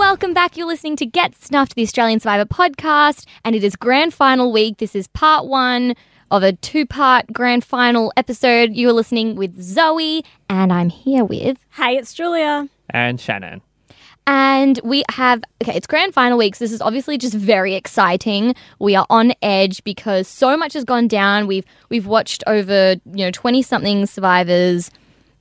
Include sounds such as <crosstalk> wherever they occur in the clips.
welcome back. You're listening to Get Snuffed, the Australian Survivor podcast, and it is grand final week. This is part one of a two part grand final episode. You're listening with Zoe, and I'm here with. Hey, it's Julia. And Shannon. And we have, okay, it's grand final weeks. This is obviously just very exciting. We are on edge because so much has gone down. We've we've watched over, you know, 20 something survivors,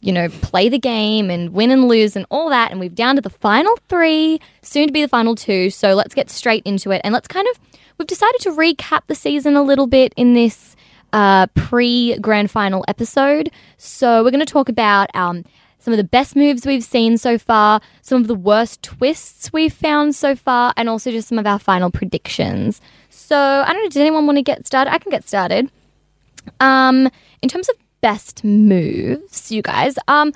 you know, play the game and win and lose and all that. And we've down to the final three, soon to be the final two. So let's get straight into it. And let's kind of, we've decided to recap the season a little bit in this uh, pre grand final episode. So we're going to talk about um, some of the best moves we've seen so far, some of the worst twists we've found so far, and also just some of our final predictions. So I don't know, does anyone want to get started? I can get started. Um, in terms of best moves, you guys, um,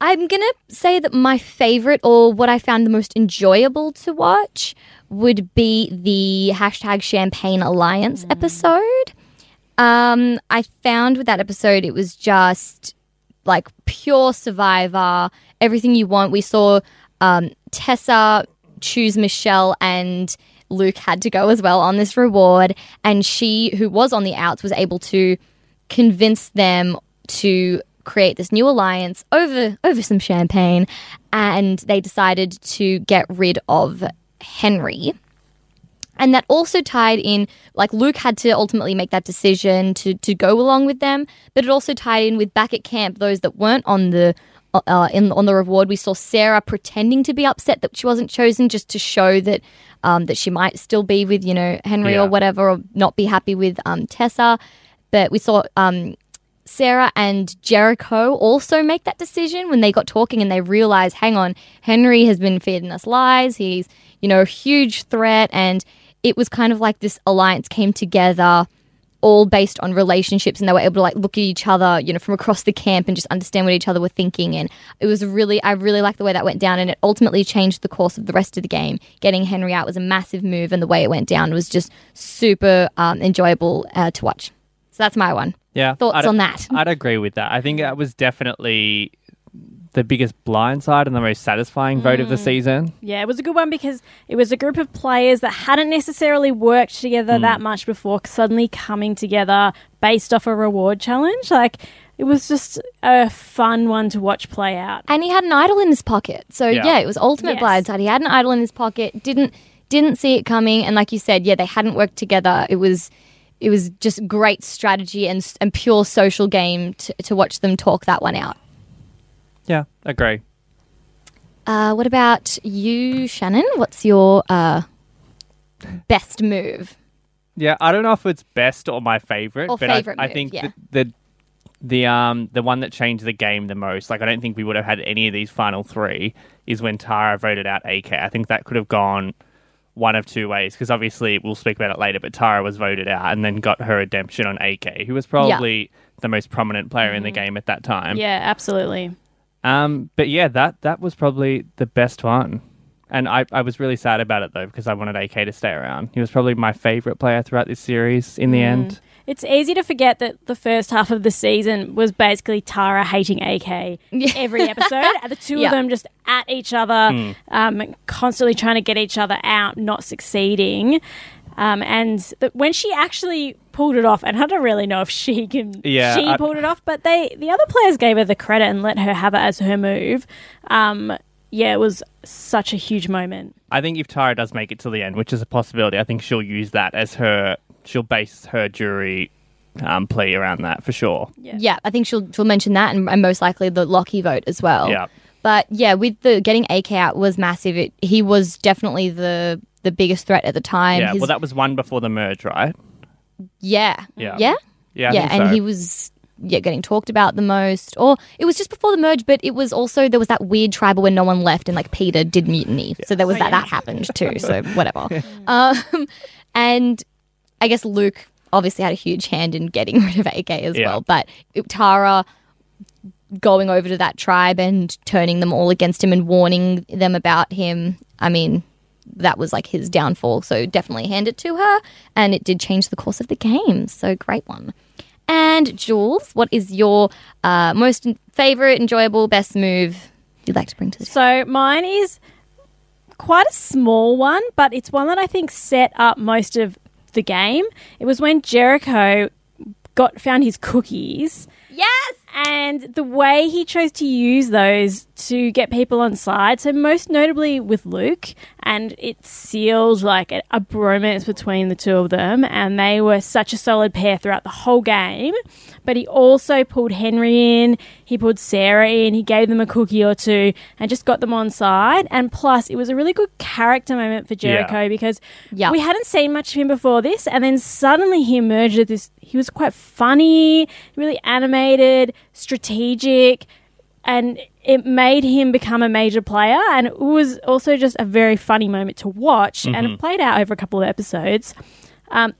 I'm gonna say that my favorite or what I found the most enjoyable to watch would be the hashtag Champagne Alliance episode. Um, I found with that episode it was just like pure survivor, everything you want. We saw um, Tessa choose Michelle and Luke had to go as well on this reward. And she, who was on the outs, was able to convince them to create this new alliance over over some champagne and they decided to get rid of Henry. And that also tied in, like Luke had to ultimately make that decision to to go along with them, but it also tied in with back at camp those that weren't on the uh, in on the reward. We saw Sarah pretending to be upset that she wasn't chosen, just to show that um, that she might still be with you know Henry Yeah. or whatever, or not be happy with um, Tessa. But we saw um, Sarah and Jericho also make that decision when they got talking and they realized, hang on, Henry has been feeding us lies. He's, you know, a huge threat. And it was kind of like this alliance came together all based on relationships and they were able to like look at each other, you know, from across the camp and just understand what each other were thinking. And it was really, I really liked the way that went down and it ultimately changed the course of the rest of the game. Getting Henry out was a massive move and the way it went down was just super um, enjoyable uh, to watch. So that's my one. Yeah. Thoughts I'd, on that? <laughs> I'd agree with that. I think that was definitely the biggest blindside and the most satisfying vote Mm. of the season. Yeah, it was a good one because it was a group of players that hadn't necessarily worked together that much before, suddenly coming together based off a reward challenge. Like, it was just a fun one to watch play out. and he had an idol in his pocket. So yeah, Yeah. it was ultimate Yes. blindside. He had an idol in his pocket. Didn't didn't see it coming, and like you said, yeah, they hadn't worked together. It was it was just great strategy and and pure social game to, to watch them talk that one out. Yeah, agree. Uh, what about you, Shannon? What's your uh, best move? Yeah, I don't know if it's best or my favorite, Or but favourite I, I think yeah. the, the the um the one that changed the game the most. Like I don't think we would have had any of these final three. Is when Tara voted out AK. I think that could have gone one of two ways because obviously we'll speak about it later. But Tara was voted out and then got her redemption on AK, who was probably the most prominent player in the game at that time. Yeah, absolutely. Um, but yeah, that that was probably the best one. And I, I was really sad about it though because I wanted AK to stay around. He was probably my favorite player throughout this series in the end. It's easy to forget that the first half of the season was basically Tara hating AK every episode. the <laughs> two Yeah. of them just at each other, um, constantly trying to get each other out, not succeeding. Um, and the, when she actually pulled it off, and I don't really know if she can, Yeah, she I- pulled it off, but they the other players gave her the credit and let her have it as her move. Um, yeah, it was such a huge moment. I think if Tara does make it to the end, which is a possibility, I think she'll use that as her. She'll base her jury um, plea around that for sure. Yeah, I think she'll she'll mention that and, and most likely the Lockie vote as well. Yeah. But yeah, with the getting AK out was massive. It, he was definitely the the biggest threat at the time. yeah. His- Well, that was one before the merge, right? yeah, Yeah. yeah, Yeah. I yeah, think and so. he was yeah getting talked about the most. Or it was just before the merge, but it was also there was that weird tribal where no one left and like Peter did mutiny, so there was that that happened too. So <laughs> whatever. um, and I guess Luke obviously had a huge hand in getting <laughs> rid of AK as Yeah. well, but it, Tara going over to that tribe and turning them all against him and warning them about him. I mean, that was like his downfall. So definitely hand it to her. And it did change the course of the game. So great one. And Jules, what is your uh, most favorite, enjoyable, best move you'd like to bring to the show? So mine is quite a small one, but it's one that I think set up most of the game. It was when Jericho got found his cookies Yes. And the way he chose to use those to get people on side. So most notably with Luke, and it sealed like a, a bromance between the two of them, and they were such a solid pair throughout the whole game. But he also pulled Henry in, he pulled Sarah in, he gave them a cookie or two, and just got them on side. And plus, it was a really good character moment for Jericho Yeah. because Yeah. we hadn't seen much of him before this, and then suddenly he emerged as this. He was quite funny, really animated, strategic, and it made him become a major player. And it was also just a very funny moment to watch, and it played out over a couple of episodes. Um,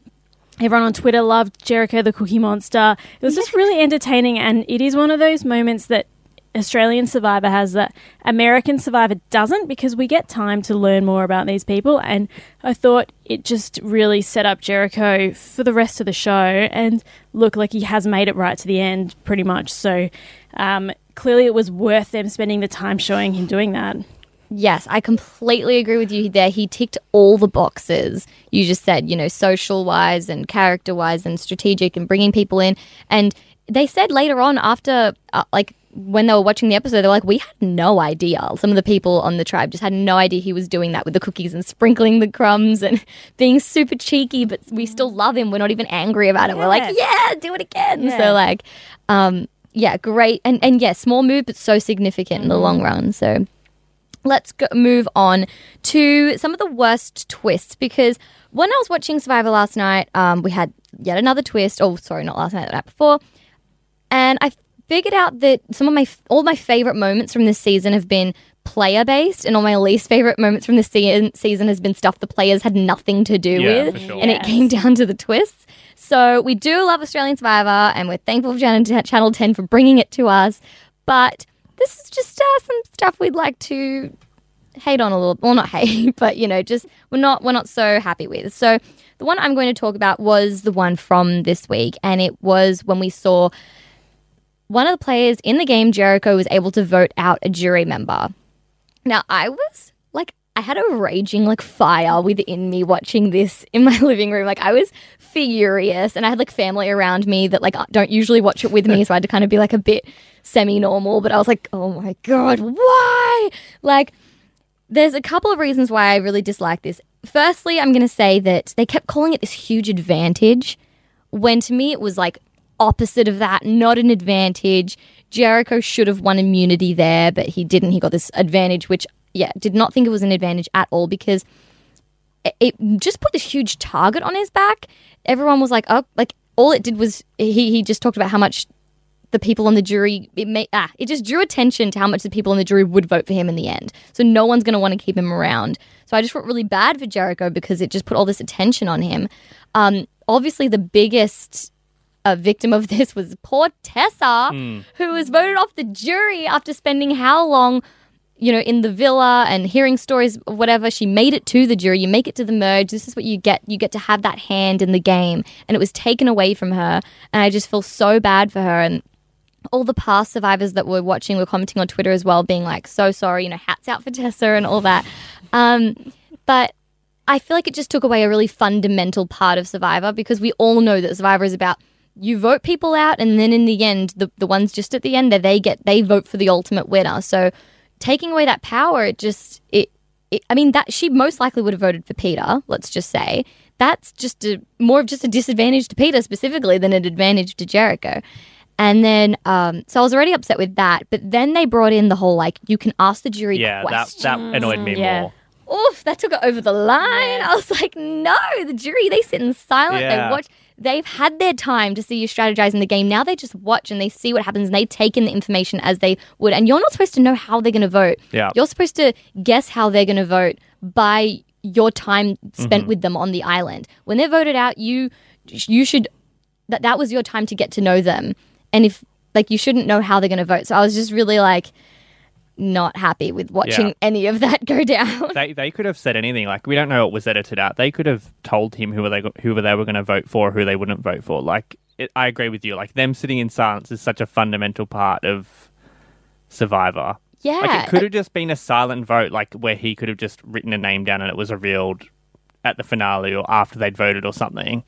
Everyone on Twitter loved Jericho the Cookie Monster. It was just really entertaining, and it is one of those moments that Australian Survivor has that American Survivor doesn't because we get time to learn more about these people. And I thought it just really set up Jericho for the rest of the show and look like he has made it right to the end pretty much. So um, clearly it was worth them spending the time showing him doing that. Yes, I completely agree with you there. He ticked all the boxes you just said, you know, social wise and character wise and strategic and bringing people in. And they said later on, after, uh, like, when they were watching the episode, they're like, we had no idea. Some of the people on the tribe just had no idea he was doing that with the cookies and sprinkling the crumbs and <laughs> being super cheeky, but we still love him. We're not even angry about it. We're like, yeah, do it again. Yeah. So, like, um, yeah, great. And, and yeah, small move, but so significant in the long run. So, let's go, move on to some of the worst twists because when I was watching Survivor last night, um, we had yet another twist. Oh, sorry, not last night, the night before, and I figured out that some of my all my favorite moments from this season have been player based, and all my least favorite moments from this season season has been stuff the players had nothing to do Yeah, with, for sure. and it came down to the twists. So we do love Australian Survivor, and we're thankful for Channel Channel Ten for bringing it to us, but. This is just uh, some stuff we'd like to hate on a little well not <laughs> hate but you know just we're not we're not so happy with so the one i'm going to talk about was the one from this week and it was when we saw one of the players in the game jericho was able to vote out a jury member. Now i was like i had a raging like fire within me watching this in my <laughs> living room. Like i was furious and i had like family around me that like don't usually watch it with me so i had to kind of be like a bit semi-normal but i was like oh my god why? Like there's a couple of reasons why I really dislike this. Firstly, I'm going to say that they kept calling it this huge advantage when to me it was like opposite of that, not an advantage. Jericho should have won immunity there, but he didn't. He got this advantage, which, yeah, did not think it was an advantage at all because it, just put this huge target on his back. Everyone was like, oh, like all it did was he, he just talked about how much the people on the jury it may ah it just drew attention to how much the people on the jury would vote for him in the end so no one's going to want to keep him around so i just felt really bad for jericho because it just put all this attention on him um obviously the biggest uh, victim of <laughs> this was poor tessa who was voted off the jury after spending how long you know, in the villa and hearing stories, whatever. She made it to the jury. You make it to the merge. This is what you get. You get to have that hand in the game, and it was taken away from her. And I just feel so bad for her. And all the past survivors that were watching were commenting on Twitter as well, being like, "So sorry," you know, hats out for <laughs> Tessa and all that. Um, but I feel like it just took away a really fundamental part of Survivor because we all know that Survivor is about you vote people out, and then in the end, the the ones just at the end there, they get they vote for the ultimate winner. So taking away that power, it just it, it. I mean, that she most likely would have voted for Peter. Let's just say that's just a more of just a disadvantage to Peter specifically than an advantage to Jericho. And then, um, so I was already upset with that. But then they brought in the whole like you can ask the jury Yeah, that, questions. that annoyed me Yeah. more. Oof, that took it over the line. I was like, no, the jury, they sit in silent. Yeah. They watch. They've had their time to see you strategize in the game. Now they just watch and they see what happens and they take in the information as they would. And you're not supposed to know how they're going to vote. Yeah. You're supposed to guess how they're going to vote by your time spent mm-hmm. with them on the island. When they're voted out, you you should that that was your time to get to know them. And if like you shouldn't know how they're going to vote. So I was just really like not happy with watching Yeah. any of that go down. They they could have said anything. Like we don't know what was edited out. They could have told him who were they who they were going to vote for, who they wouldn't vote for. Like it, I agree with you. Like them sitting in silence is such a fundamental part of Survivor. Yeah. Like it could have just been a silent vote, like where he could have just written a name down and it was revealed at the finale or after they'd voted or something,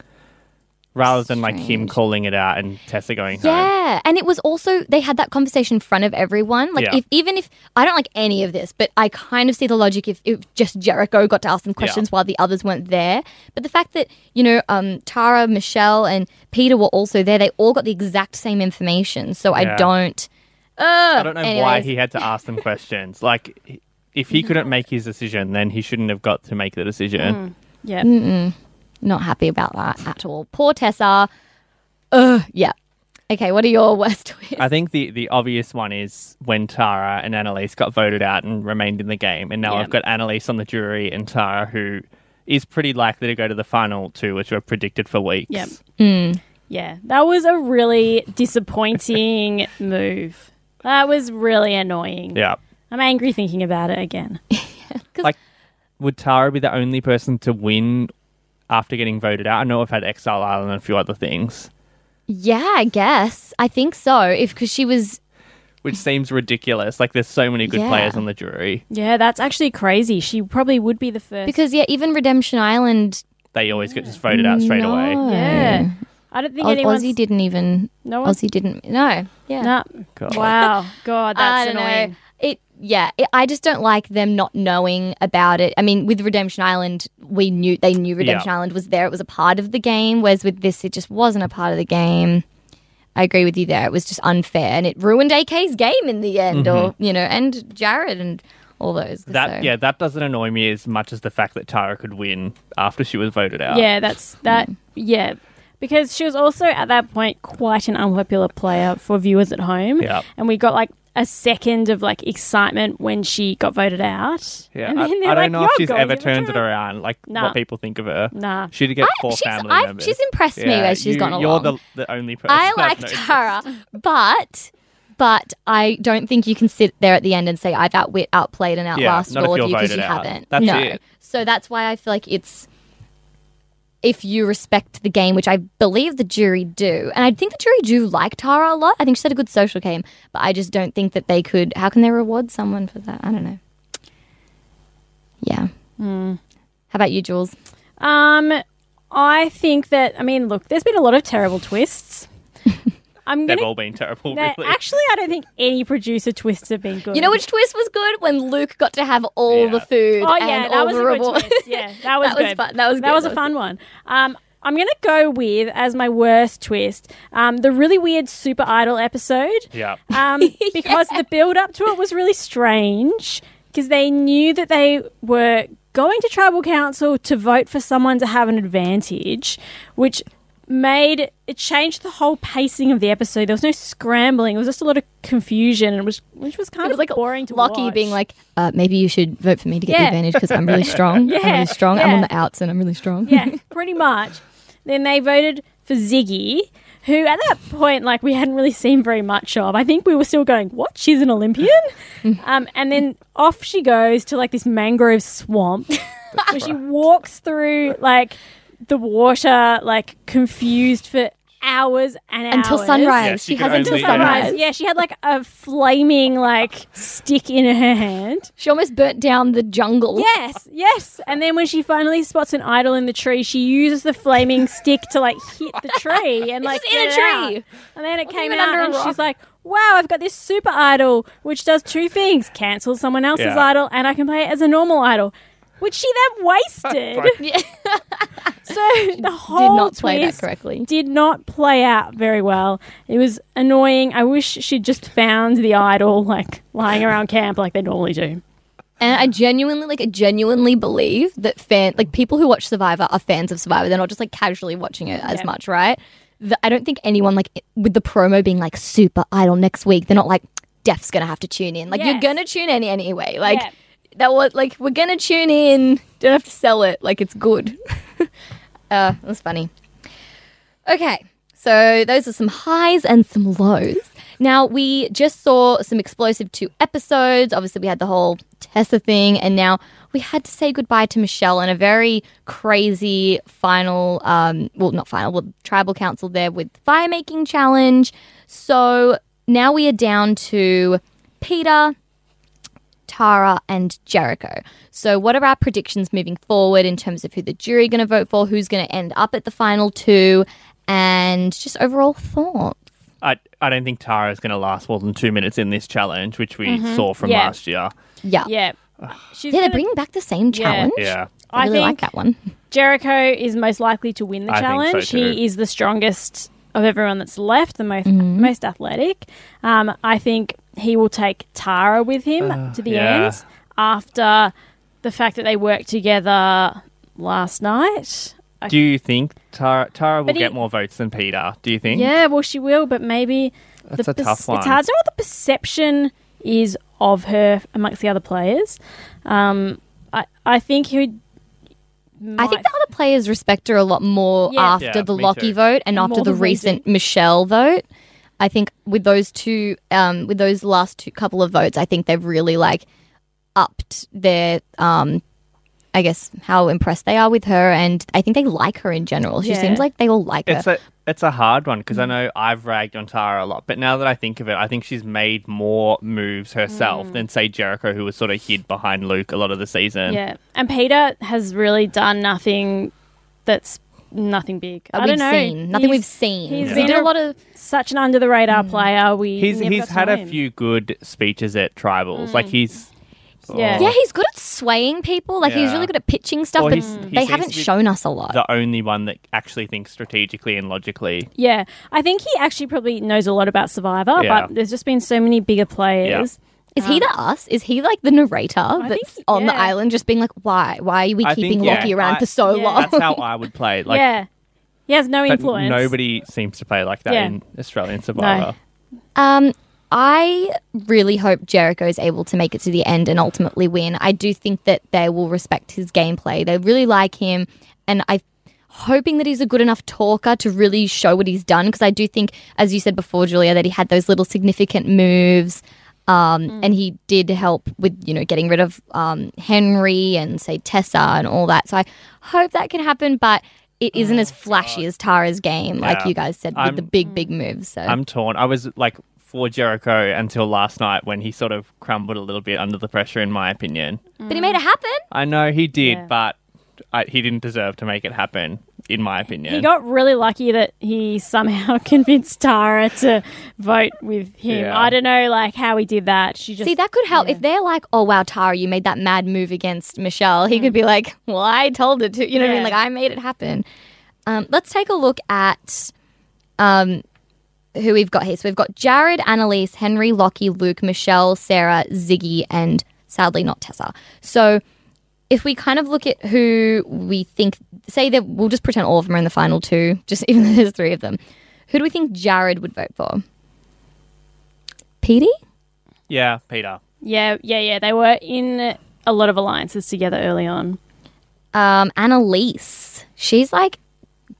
rather than like him calling it out and Tessa going home. Yeah, and it was also they had that conversation in front of everyone. Like Yeah. if even if I don't like any of this, but I kind of see the logic if, if just Jericho got to ask them questions while the others weren't there. But the fact that you know um, Tara, Michelle, and Peter were also there, they all got the exact same information. So I don't. Uh, I don't know why he had to ask them questions. Like, if he couldn't <laughs> make his decision, then he shouldn't have got to make the decision. Yeah. Not happy about that at all. Poor Tessa. Ugh. Yeah. Okay. What are your <laughs> worst twists? I think the, the obvious one is when Tara and Annalise got voted out and remained in the game. And now Yeah. I've got Annalise on the jury and Tara, who is pretty likely to go to the final two, which were predicted for weeks. Yep. Hmm. Yeah, that was a really disappointing <laughs> move. That was really annoying. Yeah. I'm angry thinking about it again. <laughs> Like, would Tara be the only person to win after getting voted out? I know I've had Exile Island and a few other things, yeah, I guess. I think so. If because she was which seems ridiculous. Like, there's so many good Yeah. players on the jury. Yeah, that's actually crazy. She probably would be the first. because yeah, even Redemption Island. They always get just voted out straight away. Yeah, I don't think Oz- anyone's. Aussie didn't even. No one. Aussie didn't. No. Yeah. Nah. God. Wow. God, <laughs> that's I don't annoying. know. It. Yeah. It, I just don't like them not knowing about it. I mean, with Redemption Island, we knew they knew Redemption Yeah. Island was there. It was a part of the game. Whereas with this, it just wasn't a part of the game. I agree with you there. It was just unfair, and it ruined AK's game in the end, or mm-hmm. you know, and Jarrad and all those. That so. yeah, that doesn't annoy me as much as the fact that Tara could win after she was voted out. Yeah, that's that. Yeah, because she was also at that point quite an unpopular player for viewers at home. Yeah. and we got like a second of like excitement when she got voted out. Yeah, and I, I don't like, know if she's ever turned it around, like Nah. what people think of her. Nah. She'd get I- four she's, family I've- members. she's impressed me Yeah, as she's you, gone along. You're the, the only person. I like. Tara, but but I don't think you can sit there at the end and say I've outwit, outplayed, and outlasted if all of you because you out. haven't. That's no, it. so that's why I feel like it's if you respect the game, which I believe the jury do, and I think the jury do like Tara a lot. I think she's had a good social game, but I just don't think that they could. How can they reward someone for that? I don't know. Yeah. Hmm. How about you, Jules? Um, I think that I mean, look, there's been a lot of terrible twists. <laughs> I'm They've all been terrible, that- really. Actually, I don't think any producer twists have been good. You know which twist was good when Luke got to have all Yeah. the food. Oh yeah, and that all was the a good reward. twist. Yeah, <laughs> that was That was good. fun. That was that good. was a fun one. Um, I'm gonna go with as my worst twist um, the really weird Super Idol episode. yeah. Um, <laughs> because the build up to it was really strange because they knew that they were going to tribal council to vote for someone to have an advantage, which made it changed the whole pacing of the episode. There was no scrambling; it was just a lot of confusion, and it was which was kind It was of like boring to Lockie watch. being like, uh, maybe you should vote for me to get the advantage because I'm really <laughs> strong. I'm really strong. I'm on the outs and I'm really strong. yeah, <laughs> pretty much. Then they voted for Ziggy, who at that point, like, we hadn't really seen very much of. I think we were still going, what? She's an Olympian? <laughs> um, and then off she goes to, like, this mangrove swamp where she walks through, like, the water, like, confused for hours and hours. Until sunrise. Yeah, she she has until only- sunrise. Sunrise. Yeah, she had like a flaming like stick in her hand. She almost burnt down the jungle. Yes, yes. And then when she finally spots an idol in the tree, she uses the flaming stick to like hit the tree <laughs> and like just in a tree. out. And then it Wasn't came even out, under and rock. she's like, "Wow, I've got this super idol which does two things: cancel someone else's Yeah. idol, and I can play it as a normal idol." Which she then wasted. <laughs> Yeah. <laughs> <laughs> so the whole Did not play that twist correctly. did not play out very well. It was annoying. I wish she'd just found the idol like lying around camp like they normally do. And I genuinely, like, I genuinely believe that fan, like, people who watch Survivor are fans of Survivor. They're not just like casually watching it as Yeah. much, right? The, I don't think anyone like with the promo being like super idol next week. They're not like Def's gonna have to tune in. Like, you're Yes. gonna tune in anyway. Like Yeah. That was like we're gonna tune in. Don't have to sell it. Like it's good. <laughs> uh, that's funny. Okay, so those are some highs and some lows. Now, we just saw some explosive two episodes. Obviously, we had the whole Tessa thing, and now we had to say goodbye to Michelle in a very crazy final, um, well, not final, well, tribal council there with fire making challenge. So now we are down to Peter, Tara, and Jericho. So, what are our predictions moving forward in terms of who the jury going to vote for, who's going to end up at the final two, and just overall thoughts? I, I don't think Tara is going to last more than two minutes in this challenge, which we saw from Yeah. last year. Yeah. Yeah. She's Yeah, they're gonna- bringing back the same challenge. Yeah. I I really like that one. <laughs> Jericho is most likely to win the I think so challenge. too. he is the strongest of everyone that's left, the most Mm-hmm. most athletic. Um, I think he will take Tara with him to the yeah. end after the fact that they worked together last night. I- Do you think Tara, Tara will he- get more votes than Peter? Do you think? yeah, well, she will, but maybe That's the a tough one. It's hard to know what the perception is of her amongst the other players. Um, I I think he. I think the other players respect her a lot more Yeah. after Yeah, the me Lockie too. vote and after More the than we recent Michelle vote. I think with those two, um, with those last two couple of votes, I think they've really like upped their, um, I guess, how impressed they are with her, and I think they like her in general. She Yeah. seems like they all like It's her. a it's a hard one Mm. because I know I've ragged on Tara a lot, but now that I think of it, I think she's made more moves herself Mm. than say Jericho, who was sort of hid behind Luke a lot of the season. Yeah, and Peter has really done nothing that's nothing big. that I we've don't know. seen nothing He's we've seen. he's He been did a a- lot of Such an under the radar mm. player. We He's never he's got to had a him. few good speeches at tribals. Like mm. he's Yeah. oh, yeah, he's good at swaying people. Like he's really good at pitching stuff, Well, but he's- he they haven't shown us a lot. the only one that actually thinks strategically and logically. Yeah, I think he actually probably knows a lot about Survivor, Yeah. but there's just been so many bigger players. Is he the us? Is he like the narrator think that's he- on the island, just being like, "Why? Why are we I keeping think, yeah, Lockie around I- for so Yeah. long?" That's how I would play. Like yeah, he has no but influence. nobody seems to play like that Yeah. in Australian Survivor. Um, I really hope Jericho is able to make it to the end and ultimately win. I do think that they will respect his gameplay. They really like him, and I'm hoping that he's a good enough talker to really show what he's done. Because I do think, as you said before, Julia, that he had those little significant moves. Um, And he did help with, you know, getting rid of um, Henry and say Tessa and all that. So I hope that can happen, but it isn't as flashy as Tara's game, like you guys said, with I'm- the big, big moves. So I'm torn. I was like for Jericho until last night when he sort of crumbled a little bit under the pressure, in my opinion. but he made it happen. I know he did, Yeah. but I, he didn't deserve to make it happen, in my opinion. He got really lucky that he somehow <laughs> convinced Tara to vote with him. Yeah. I don't know, like how he did that. She just See, that could help. If they're like, oh, wow, Tara, you made that mad move against Michelle, he could be like, well, I told it to, you know what I mean? Like, I made it happen. Um, let's take a look at um, who we've got here. So we've got Jarrad, Annalise, Henry, Lockie, Luke, Michelle, Sarah, Ziggy, and sadly not Tessa. So if we kind of look at who we think, say that we'll just pretend all of them are in the final two, just <laughs> even though there's three of them. Who do we think Jarrad would vote for? Petey? yeah, Peter. yeah, yeah, yeah. They were in a lot of alliances together early on. Um, Annalise. She's like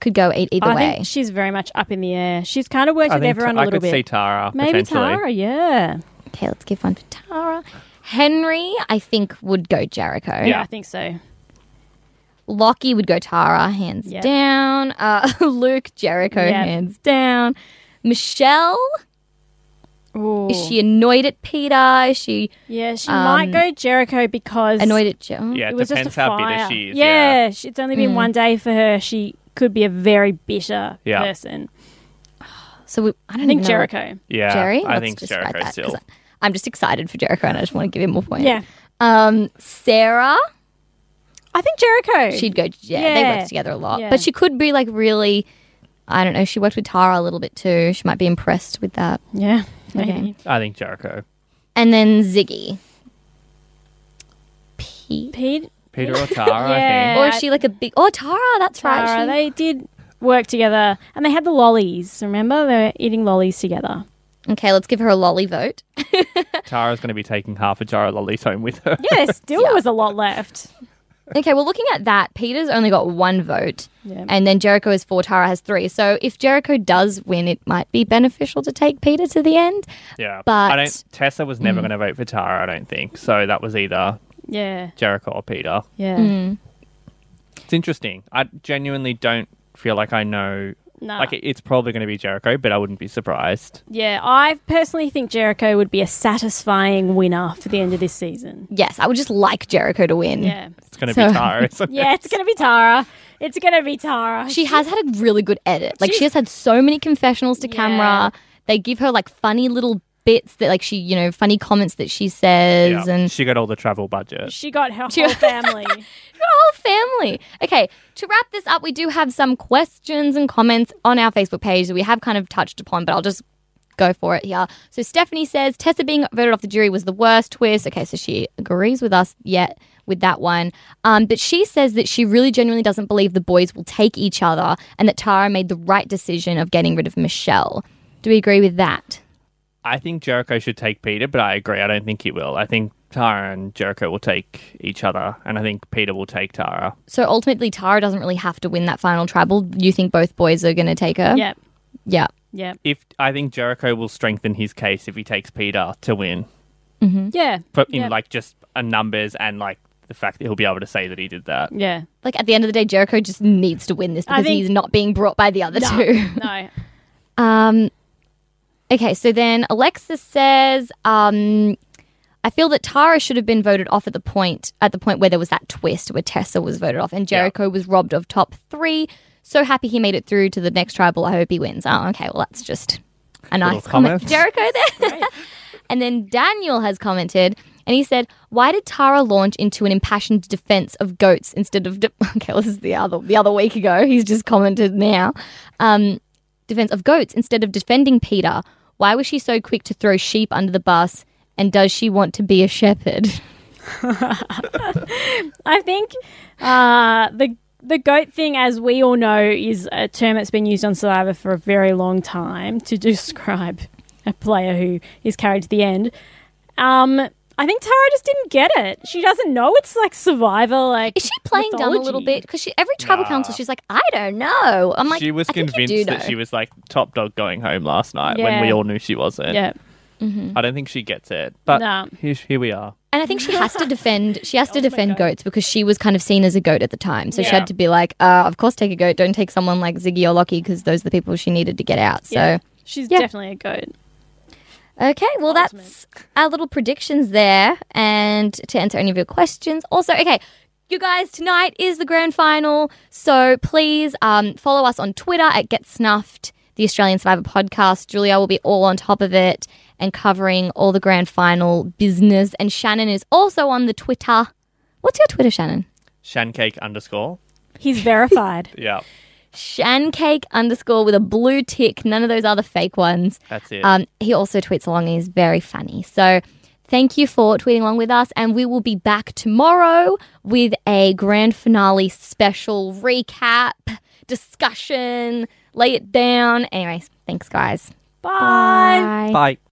could go e- either I way. think she's very much up in the air. She's kind of worked I with think everyone I a little could see bit. Tara Maybe. Tara, yeah. okay, let's give one for Tara. Henry, I think would go Jericho. yeah. Yeah. I think so. Lockie would go Tara, hands Yeah. down. Uh, <laughs> Luke, Jericho, Yeah. hands down. Michelle, Ooh. is she annoyed at Peter? Is she Yeah, she Um, might go Jericho because annoyed at Joe? Yeah, it, it was depends just a how fire. bitter she is. Yeah, sh- it's only Mm. been one day for her. She could be a very bitter Yeah. person. So we, I don't I think even know. Jericho. Yeah, Jerry? I Let's think just write Jericho that, 'cause still. I'm just excited for Jericho and I just want to give him more points. Yeah, Um, Sarah, I think Jericho. she'd go. Yeah, they Yeah. work together a lot, Yeah. but she could be like really. I don't know. She worked with Tara a little bit too. She might be impressed with that. yeah. Okay. I think Jericho. And then Ziggy. Pete. Pete, Peter or <laughs> Tara, Yeah. Or is she like a big? Oh, Tara. That's Tara, right. She, they did work together, and they had the lollies. Remember, they were eating lollies together. Okay, let's give her a lolly vote. think. <laughs> Tara's going to be taking half a jar of lollies home with her. Yeah, there <laughs> still Yeah. was a lot left. okay, well, looking at that, Peter's only got one vote, Yeah. and then Jericho is four. Tara has three. So if Jericho does win, it might be beneficial to take Peter to the end. Yeah, But- I don't. Tessa was never going to vote for Tara. I don't think so. That was either Yeah, Jericho or Peter. yeah. Mm. It's interesting. I genuinely don't feel like I know No. Like it- it's probably going to be Jericho, but I wouldn't be surprised. Yeah, I personally think Jericho would be a satisfying winner for the end of this season. Yes, I would just like Jericho to win. Yeah. It's going to So- be Tara. <laughs> isn't it? Yeah, it's going to be Tara. It's going to be Tara. She has had a really good edit. Like she She's- has had so many confessionals to Yeah. camera. They give her like funny little bits that like she, you know, funny comments that she says Yeah. and she got all the travel budget. She got her She- whole <laughs> family. your whole family. Okay, to wrap this up, we do have some questions and comments on our Facebook page that we have kind of touched upon, but I'll just go for it here. So Stephanie says Tessa being voted off the jury was the worst twist. Okay, so she agrees with us yet with that one. Um, but she says that she really genuinely doesn't believe the boys will take each other and that Tara made the right decision of getting rid of Michelle. Do we agree with that? I think Jericho should take Peter, but I agree. I don't think he will. I think Tara and Jericho will take each other, and I think Peter will take Tara. So ultimately, Tara doesn't really have to win that final tribal. You think both boys are going to take her? yep. Yeah. Yep. If I think Jericho will strengthen his case if he takes Peter to win, Yeah. but in Yep. like just a numbers and like the fact that he'll be able to say that he did that. Yeah. Like at the end of the day, Jericho just needs to win this because think- he's not being brought by the other No. two. no. <laughs> Um, okay, so then Alexis says, um, I feel that Tara should have been voted off at the point at the point where there was that twist where Tessa was voted off and Jericho was robbed of top three. So happy he made it through to the next tribal. I hope he wins. Oh, okay. Well, that's just a nice comment. Jericho there. <laughs> <laughs> and then Daniel has commented and he said, "Why did Tara launch into an impassioned defense of goats instead of de- <laughs> okay? Well, this is the other the other week ago. He's just commented now. Um, defense of goats instead of defending Peter. Why was she so quick to throw sheep under the bus? And does she want to be a shepherd? <laughs> I think uh, the the goat thing, as we all know, is a term that's been used on Survivor for a very long time to <laughs> describe a player who is carried to the end. Um, I think Tara just didn't get it. She doesn't know it's like Survivor. Like, Is she playing dumb a little bit? Because she every tribal Nah. council, she's like, I don't know. I'm like, she was I think you convinced do that know. she was like top dog going home last night when we all knew she wasn't. Yeah, I don't think she gets it, but No. here, here we are. And I think she has to defend. She has to defend goat. goats because she was kind of seen as a goat at the time. So she had to be like, uh, of course, take a goat. Don't take someone like Ziggy or Lockie because those are the people she needed to get out. So yeah. she's yeah. definitely a goat. Okay, well that's our little predictions there. And to answer any of your questions, also okay. You guys, tonight is the grand final, so please um, follow us on Twitter at Get Snuffed, the Australian Survivor podcast. Julia will be all on top of it and covering all the grand final business. And Shannon is also on the Twitter. What's your Twitter, Shannon? Shancake underscore. He's verified. <laughs> Yeah, Shancake underscore with a blue tick. None of those other fake ones. that's it. Um, he also tweets along and he's very funny. So thank you for tweeting along with us. And we will be back tomorrow with a grand finale special recap, discussion, lay it down. Anyways, thanks, guys. Bye. Bye. Bye.